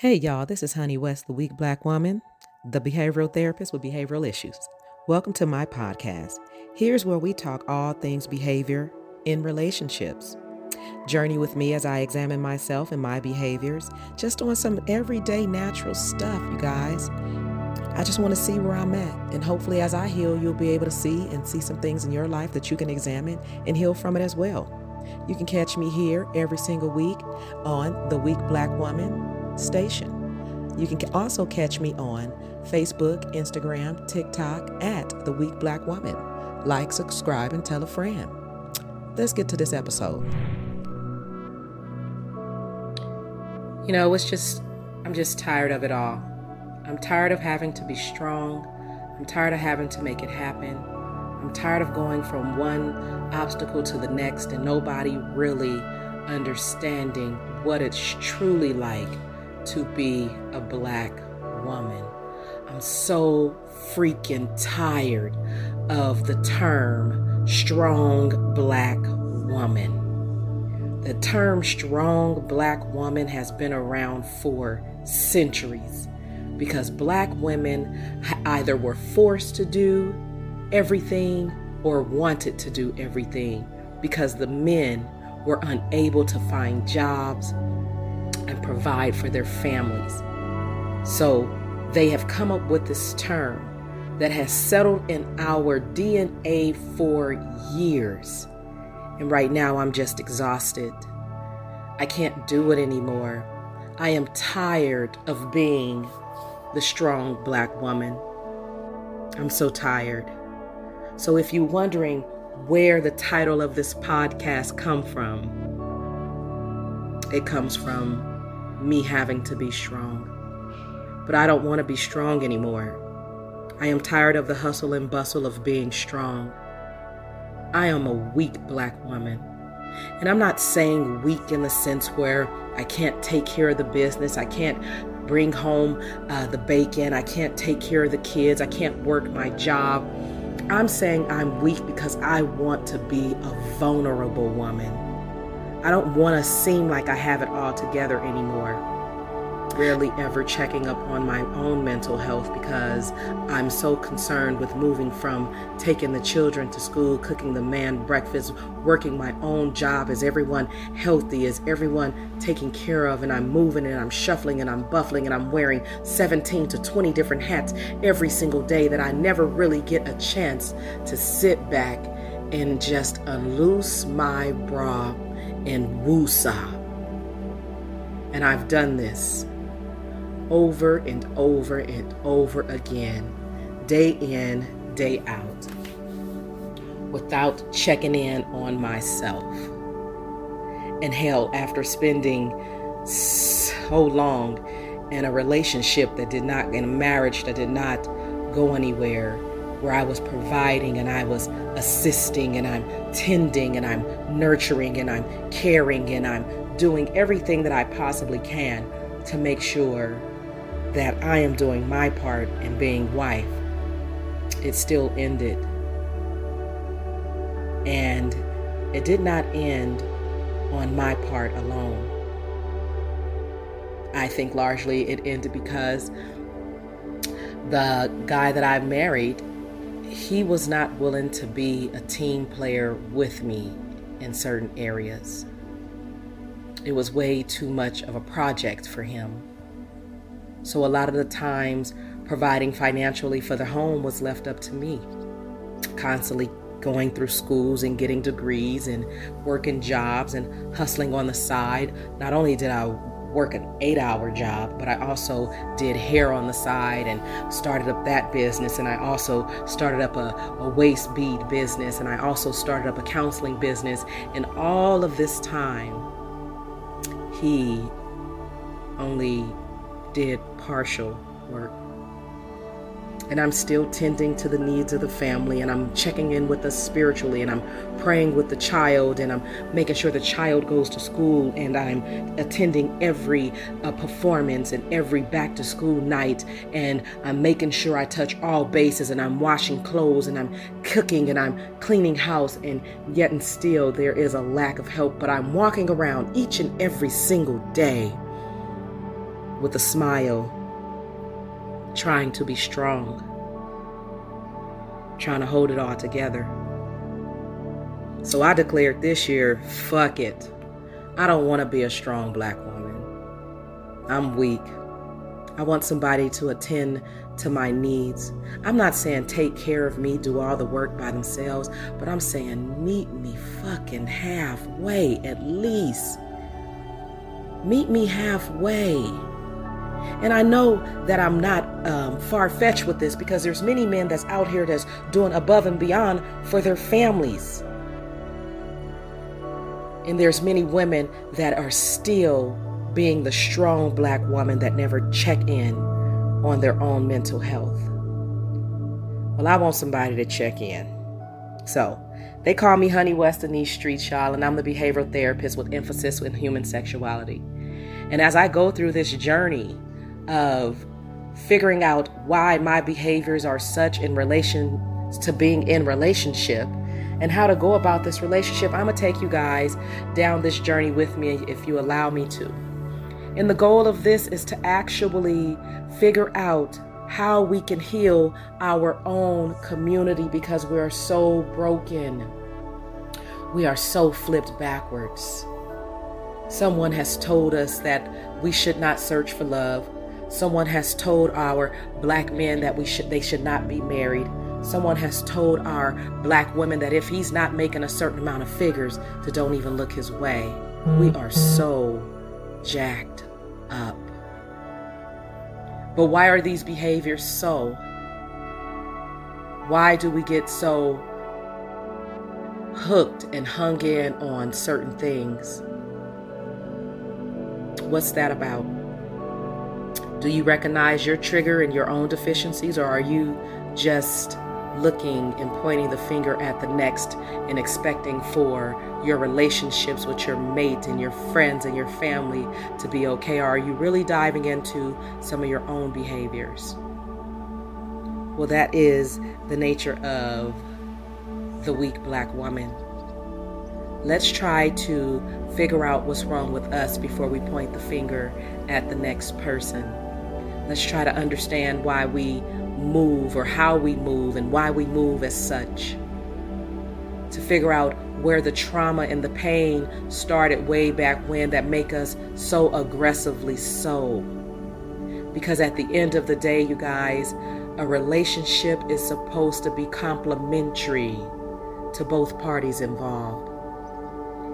Hey, y'all, this is Honey West, the weak black woman, the behavioral therapist with behavioral issues. Welcome to my podcast. Here's where we talk all things behavior in relationships. Journey with me as I examine myself and my behaviors, just on some everyday natural stuff, you guys. I just want to see where I'm at. And hopefully, as I heal, you'll be able to see and see some things in your life that you can examine and heal from it as well. You can catch me here every single week on The Weak Black Woman station. You can also catch me on Facebook, Instagram, TikTok at The Weak Black Woman. Like, subscribe, and tell a friend. Let's get to this episode. You know, it's just, I'm just tired of it all. I'm tired of having to be strong. I'm tired of having to make it happen. I'm tired of going from one obstacle to the next and nobody really understanding what it's truly like to be a black woman. I'm so freaking tired of the term strong black woman. The term strong black woman has been around for centuries because black women either were forced to do everything or wanted to do everything because the men were unable to find jobs and provide for their families. So they have come up with this term that has settled in our DNA for years. And right now I'm just exhausted. I can't do it anymore. I am tired of being the strong black woman. I'm so tired. So if you're wondering where the title of this podcast come from, it comes from me having to be strong. But I don't want to be strong anymore. I am tired of the hustle and bustle of being strong. I am a weak black woman. And I'm not saying weak in the sense where I can't take care of the business, I can't bring home uh, the bacon, I can't take care of the kids, I can't work my job. I'm saying I'm weak because I want to be a vulnerable woman. I don't want to seem like I have it all together anymore rarely ever checking up on my own mental health because I'm so concerned with moving from taking the children to school, cooking the man breakfast, working my own job. Is everyone healthy? Is everyone taken care of? And I'm moving and I'm shuffling and I'm buffling and I'm wearing 17 to 20 different hats every single day that I never really get a chance to sit back and just unloose my bra and woosah. And I've done this over and over and over again, day in, day out, without checking in on myself. And hell, after spending so long in a relationship that did not, in a marriage that did not go anywhere, where I was providing and I was assisting and I'm tending and I'm nurturing and I'm caring and I'm doing everything that I possibly can to make sure that I am doing my part in being wife, it still ended. And it did not end on my part alone. I think largely it ended because the guy that I married, he was not willing to be a team player with me in certain areas. It was way too much of a project for him. So a lot of the times, providing financially for the home was left up to me. Constantly going through schools and getting degrees and working jobs and hustling on the side. Not only did I work an eight hour job, but I also did hair on the side and started up that business. And I also started up a, a waist bead business. And I also started up a counseling business. And all of this time, he only did partial work. And I'm still tending to the needs of the family, and I'm checking in with us spiritually, and I'm praying with the child, and I'm making sure the child goes to school, and I'm attending every uh, performance and every back to school night, and I'm making sure I touch all bases, and I'm washing clothes, and I'm cooking, and I'm cleaning house, and yet and still there is a lack of help. But I'm walking around each and every single day with a smile, trying to be strong, trying to hold it all together. So I declared this year, fuck it. I don't want to be a strong black woman. I'm weak. I want somebody to attend to my needs. I'm not saying take care of me, do all the work by themselves, but I'm saying meet me fucking halfway at least. Meet me halfway. And I know that I'm not um, far fetched with this because there's many men that's out here that's doing above and beyond for their families. And there's many women that are still being the strong black woman that never check in on their own mental health. Well, I want somebody to check in. So, they call me Honey West in these streets, y'all, and I'm the behavioral therapist with emphasis in human sexuality. And as I go through this journey of figuring out why my behaviors are such in relation to being in relationship and how to go about this relationship, I'm going to take you guys down this journey with me if you allow me to. And the goal of this is to actually figure out how we can heal our own community because we are so broken. We are so flipped backwards. Someone has told us that we should not search for love. Someone has told our black men that we should they should not be married. Someone has told our black women that if he's not making a certain amount of figures, to don't even look his way. We are so jacked up. But why are these behaviors so? Why do we get so hooked and hung in on certain things? What's that about? Do you recognize your trigger and your own deficiencies, or are you just looking and pointing the finger at the next and expecting for your relationships with your mate and your friends and your family to be okay? Or are you really diving into some of your own behaviors? Well, that is the nature of the weak black woman. Let's try to figure out what's wrong with us before we point the finger at the next person. Let's try to understand why we move or how we move and why we move as such. To figure out where the trauma and the pain started way back when that make us so aggressively so. Because at the end of the day, you guys, a relationship is supposed to be complementary to both parties involved.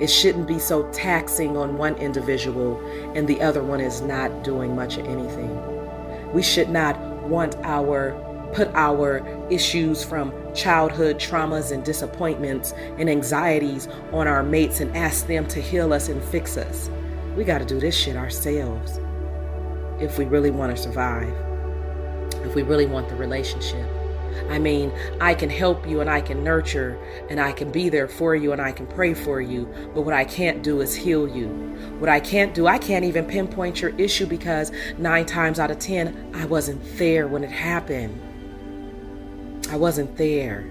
It shouldn't be so taxing on one individual and the other one is not doing much of anything. We should not want our put our issues from childhood traumas and disappointments and anxieties on our mates and ask them to heal us and fix us. We got to do this shit ourselves if we really want to survive, if we really want the relationship. I mean, I can help you and I can nurture and I can be there for you and I can pray for you. But what I can't do is heal you. What I can't do, I can't even pinpoint your issue because nine times out of ten, I wasn't there when it happened. I wasn't there.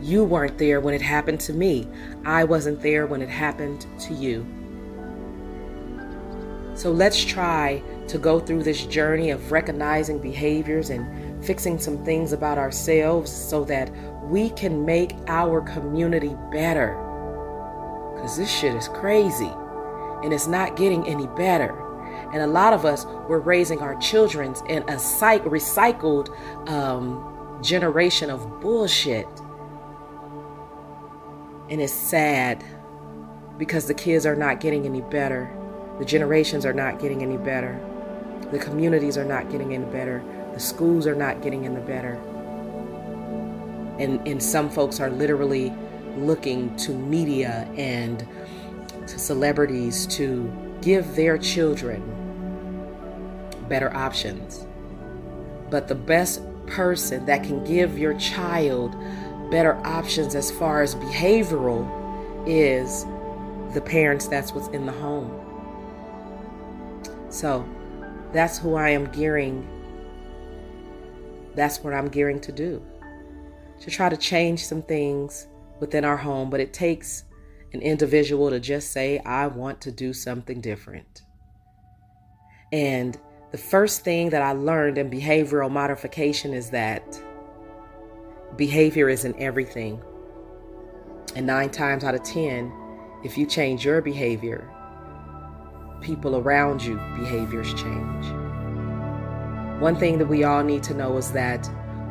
You weren't there when it happened to me. I wasn't there when it happened to you. So let's try to go through this journey of recognizing behaviors and fixing some things about ourselves so that we can make our community better. Because this shit is crazy and it's not getting any better. And a lot of us, we're raising our children in a psych- recycled um, generation of bullshit. And it's sad because the kids are not getting any better. The generations are not getting any better. The communities are not getting any better. The schools are not getting in the better. And, and some folks are literally looking to media and to celebrities to give their children better options. But the best person that can give your child better options as far as behavioral is the parents that's what's in the home. So that's who I am gearing that's what I'm gearing to do. To try to change some things within our home, but it takes an individual to just say, I want to do something different. And the first thing that I learned in behavioral modification is that behavior is in everything. And nine times out of 10, if you change your behavior, people around you behaviors change. One thing that we all need to know is that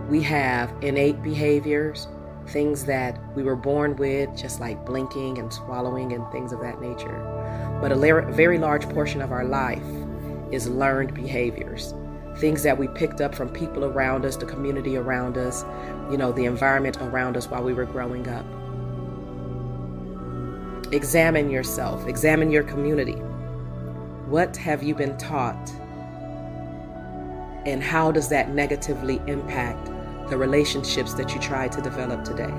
we have innate behaviors, things that we were born with, just like blinking and swallowing and things of that nature. But a very large portion of our life is learned behaviors, things that we picked up from people around us, the community around us, you know, the environment around us while we were growing up. Examine yourself, examine your community. What have you been taught? And how does that negatively impact the relationships that you try to develop today?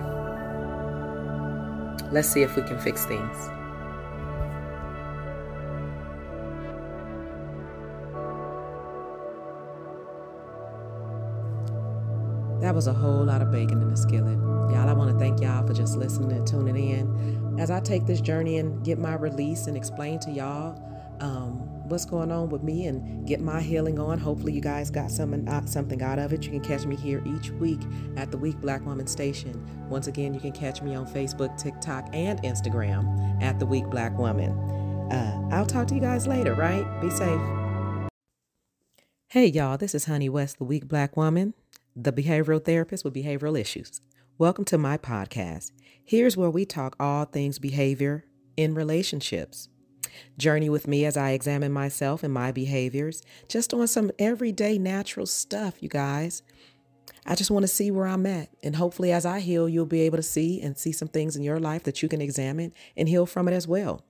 Let's see if we can fix things. That was a whole lot of bacon in the skillet. Y'all, I want to thank y'all for just listening and tuning in. As I take this journey and get my release and explain to y'all um, what's going on with me and get my healing on. Hopefully, you guys got something uh, something out of it. You can catch me here each week at the Weak Black Woman Station. Once again, you can catch me on Facebook, TikTok, and Instagram at the Weak Black Woman. Uh, I'll talk to you guys later, right? Be safe. Hey, y'all, this is Honey West, the Weak Black Woman the behavioral therapist with behavioral issues. Welcome to my podcast. Here's where we talk all things behavior in relationships. Journey with me as I examine myself and my behaviors, just on some everyday natural stuff, you guys. I just want to see where I'm at. And hopefully, as I heal, you'll be able to see and see some things in your life that you can examine and heal from it as well.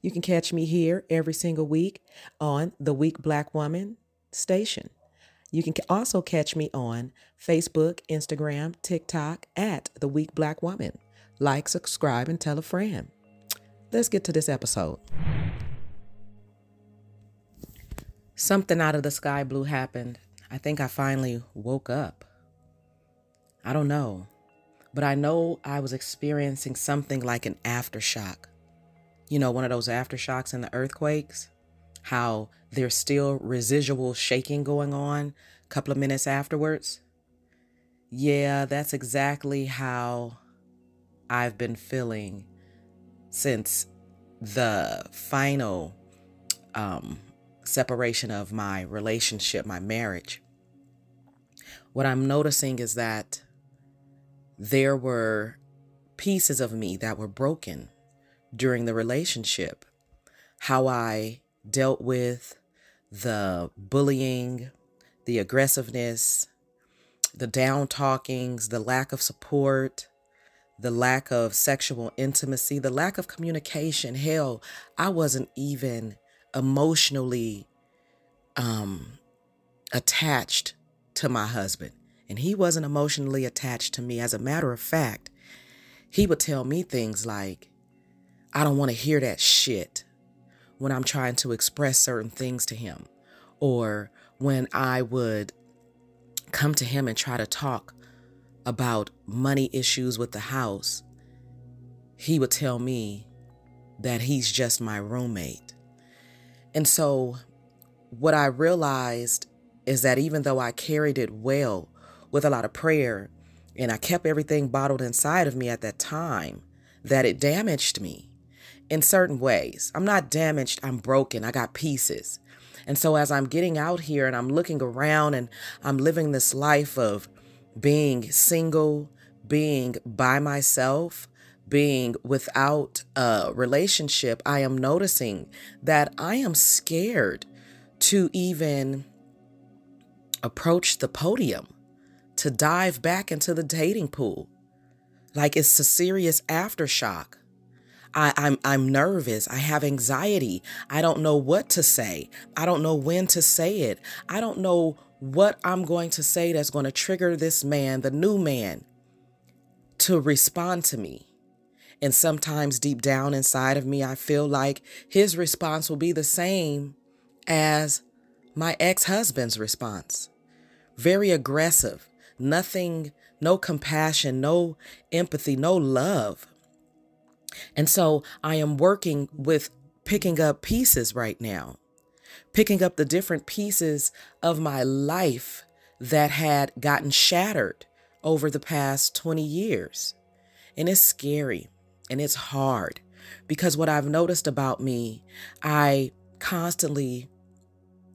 You can catch me here every single week on the Weak Black Woman station. You can also catch me on Facebook, Instagram, TikTok at The Weak Black Woman. Like, subscribe, and tell a friend. Let's get to this episode. Something out of the sky blue happened. I think I finally woke up. I don't know, but I know I was experiencing something like an aftershock. You know, one of those aftershocks in the earthquakes? how there's still residual shaking going on a couple of minutes afterwards. Yeah, that's exactly how I've been feeling since the final um, separation of my relationship, my marriage. What I'm noticing is that there were pieces of me that were broken during the relationship. How I dealt with the bullying, the aggressiveness, the down talkings, the lack of support, the lack of sexual intimacy, the lack of communication. Hell, I wasn't even emotionally um, attached to my husband, and he wasn't emotionally attached to me. As a matter of fact, he would tell me things like, I don't want to hear that shit when I'm trying to express certain things to him, or when I would come to him and try to talk about money issues with the house, he would tell me that he's just my roommate. And so, what I realized is that even though I carried it well with a lot of prayer and I kept everything bottled inside of me at that time, that it damaged me in certain ways. I'm not damaged, I'm broken, I got pieces. And so as I'm getting out here and I'm looking around and I'm living this life of being single, being by myself, being without a relationship, I am noticing that I am scared to even approach the podium, to dive back into the dating pool. Like it's a serious aftershock. I, I'm I'm nervous. I have anxiety. I don't know what to say. I don't know when to say it. I don't know what I'm going to say that's going to trigger this man, the new man, to respond to me. And sometimes deep down inside of me, I feel like his response will be the same as my ex husband's response very aggressive, nothing, no compassion, no empathy, no love. And so I am working with picking up pieces right now. picking up the different pieces of my life that had gotten shattered over the past 20 years. And it's scary and it's hard because what I've noticed about me, I constantly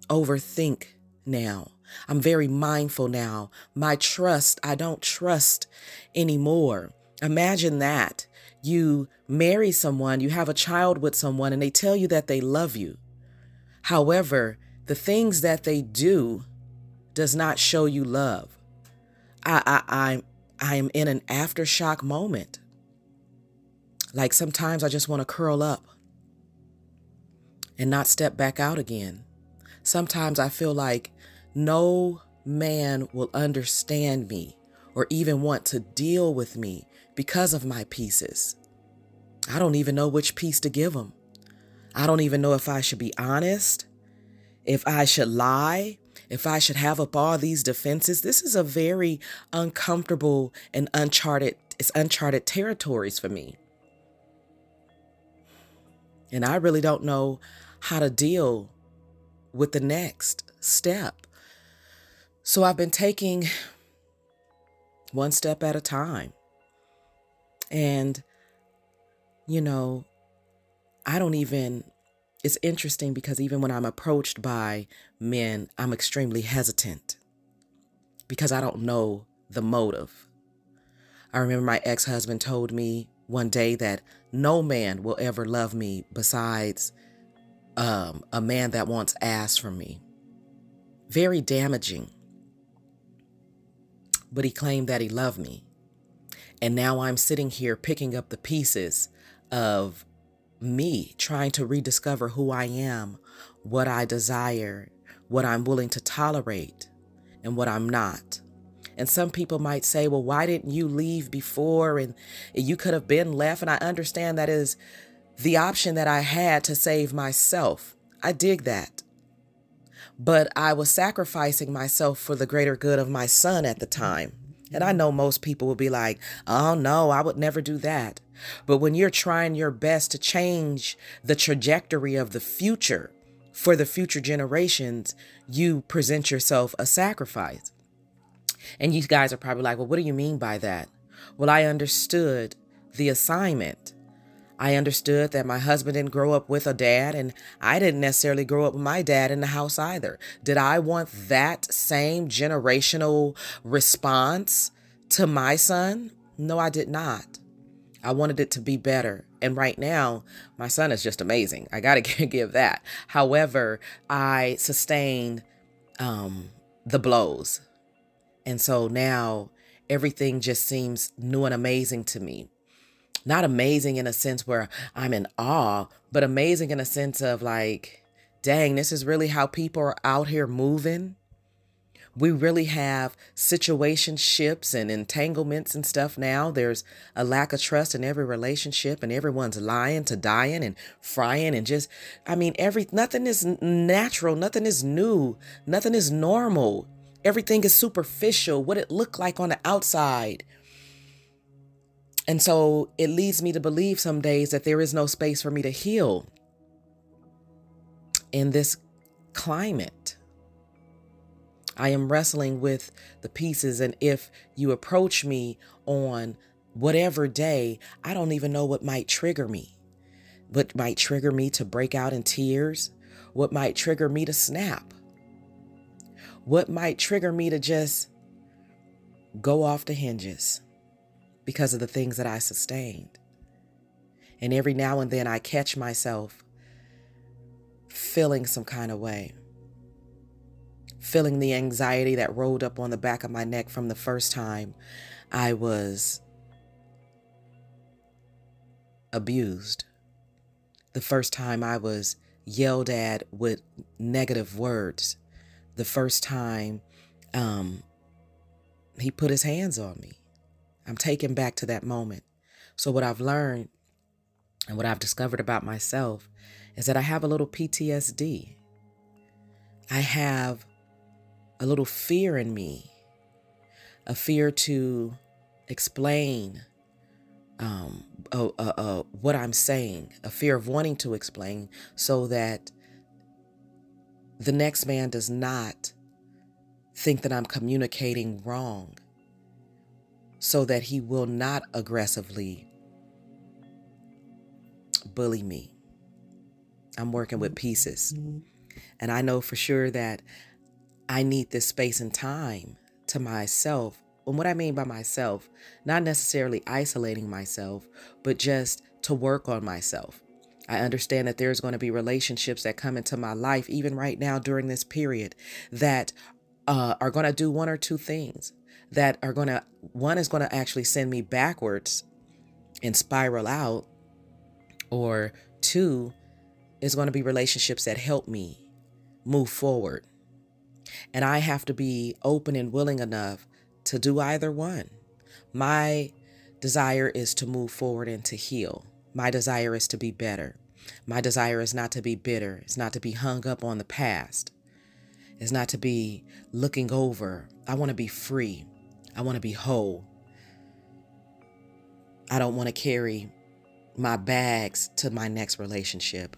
overthink now. I'm very mindful now. My trust, I don't trust anymore. Imagine that. You marry someone, you have a child with someone, and they tell you that they love you. However, the things that they do does not show you love. I, I, I, I am in an aftershock moment. Like sometimes I just want to curl up and not step back out again. Sometimes I feel like no man will understand me or even want to deal with me because of my pieces. I don't even know which piece to give them. I don't even know if I should be honest, if I should lie, if I should have up all these defenses. This is a very uncomfortable and uncharted, it's uncharted territories for me. And I really don't know how to deal with the next step. So I've been taking one step at a time. And, you know, I don't even, it's interesting because even when I'm approached by men, I'm extremely hesitant because I don't know the motive. I remember my ex husband told me one day that no man will ever love me besides um, a man that wants ass from me. Very damaging. But he claimed that he loved me. And now I'm sitting here picking up the pieces of me, trying to rediscover who I am, what I desire, what I'm willing to tolerate, and what I'm not. And some people might say, well, why didn't you leave before? And you could have been left. And I understand that is the option that I had to save myself. I dig that. But I was sacrificing myself for the greater good of my son at the time. And I know most people will be like, oh no, I would never do that. But when you're trying your best to change the trajectory of the future for the future generations, you present yourself a sacrifice. And you guys are probably like, well, what do you mean by that? Well, I understood the assignment. I understood that my husband didn't grow up with a dad, and I didn't necessarily grow up with my dad in the house either. Did I want that same generational response to my son? No, I did not. I wanted it to be better. And right now, my son is just amazing. I got to give that. However, I sustained um, the blows. And so now everything just seems new and amazing to me not amazing in a sense where I'm in awe, but amazing in a sense of like, dang, this is really how people are out here moving. We really have situationships and entanglements and stuff now. There's a lack of trust in every relationship, and everyone's lying to dying and frying, and just, I mean, every nothing is natural, nothing is new, nothing is normal. Everything is superficial, what it looked like on the outside and so it leads me to believe some days that there is no space for me to heal in this climate. I am wrestling with the pieces, and if you approach me on whatever day, I don't even know what might trigger me. What might trigger me to break out in tears? What might trigger me to snap? What might trigger me to just go off the hinges? because of the things that I sustained. And every now and then I catch myself feeling some kind of way, feeling the anxiety that rolled up on the back of my neck from the first time I was abused, the first time I was yelled at with negative words, the first time um, he put his hands on me. I'm taken back to that moment. So, what I've learned and what I've discovered about myself is that I have a little PTSD. I have a little fear in me, a fear to explain um, uh, uh, uh, what I'm saying, a fear of wanting to explain so that the next man does not think that I'm communicating wrong so that he will not aggressively bully me. I'm working with pieces. Mm-hmm. And I know for sure that I need this space and time to myself. And what I mean by myself, not necessarily isolating myself, but just to work on myself. I understand that there's going to be relationships that come into my life, even right now during this period, that uh, are going to do one or two things that are going to, one is going to actually send me backwards and spiral out, or two is going to be relationships that help me move forward. And I have to be open and willing enough to do either one. My desire is to move forward and to heal. My desire is to be better. My desire is not to be bitter. It's not to be hung up on the past. It's not to be looking over. I want to be free. I want to be whole. I don't want to carry my bags to my next relationship.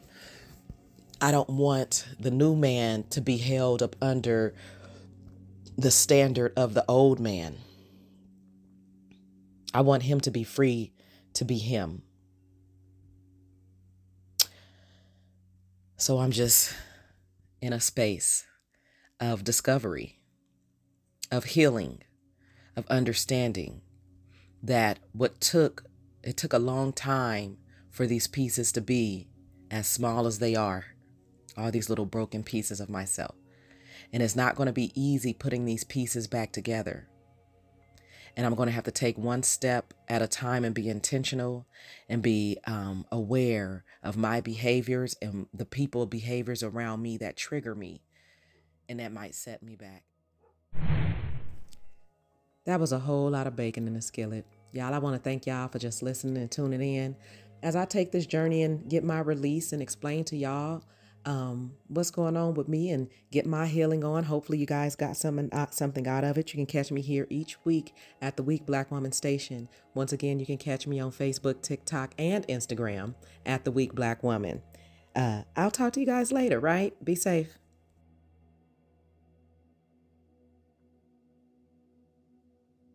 I don't want the new man to be held up under the standard of the old man. I want him to be free to be him. So I'm just in a space of discovery, of healing, of understanding that what took, it took a long time for these pieces to be as small as they are, all these little broken pieces of myself. And it's not going to be easy putting these pieces back together. And I'm going to have to take one step at a time and be intentional and be um, aware of my behaviors and the people behaviors around me that trigger me and that might set me back. That was a whole lot of bacon in the skillet. Y'all, I want to thank y'all for just listening and tuning in. As I take this journey and get my release and explain to y'all um, what's going on with me and get my healing on. Hopefully, you guys got something uh, something out of it. You can catch me here each week at the Weak Black Woman Station. Once again, you can catch me on Facebook, TikTok, and Instagram at the Weak Black Woman. Uh, I'll talk to you guys later. Right? Be safe.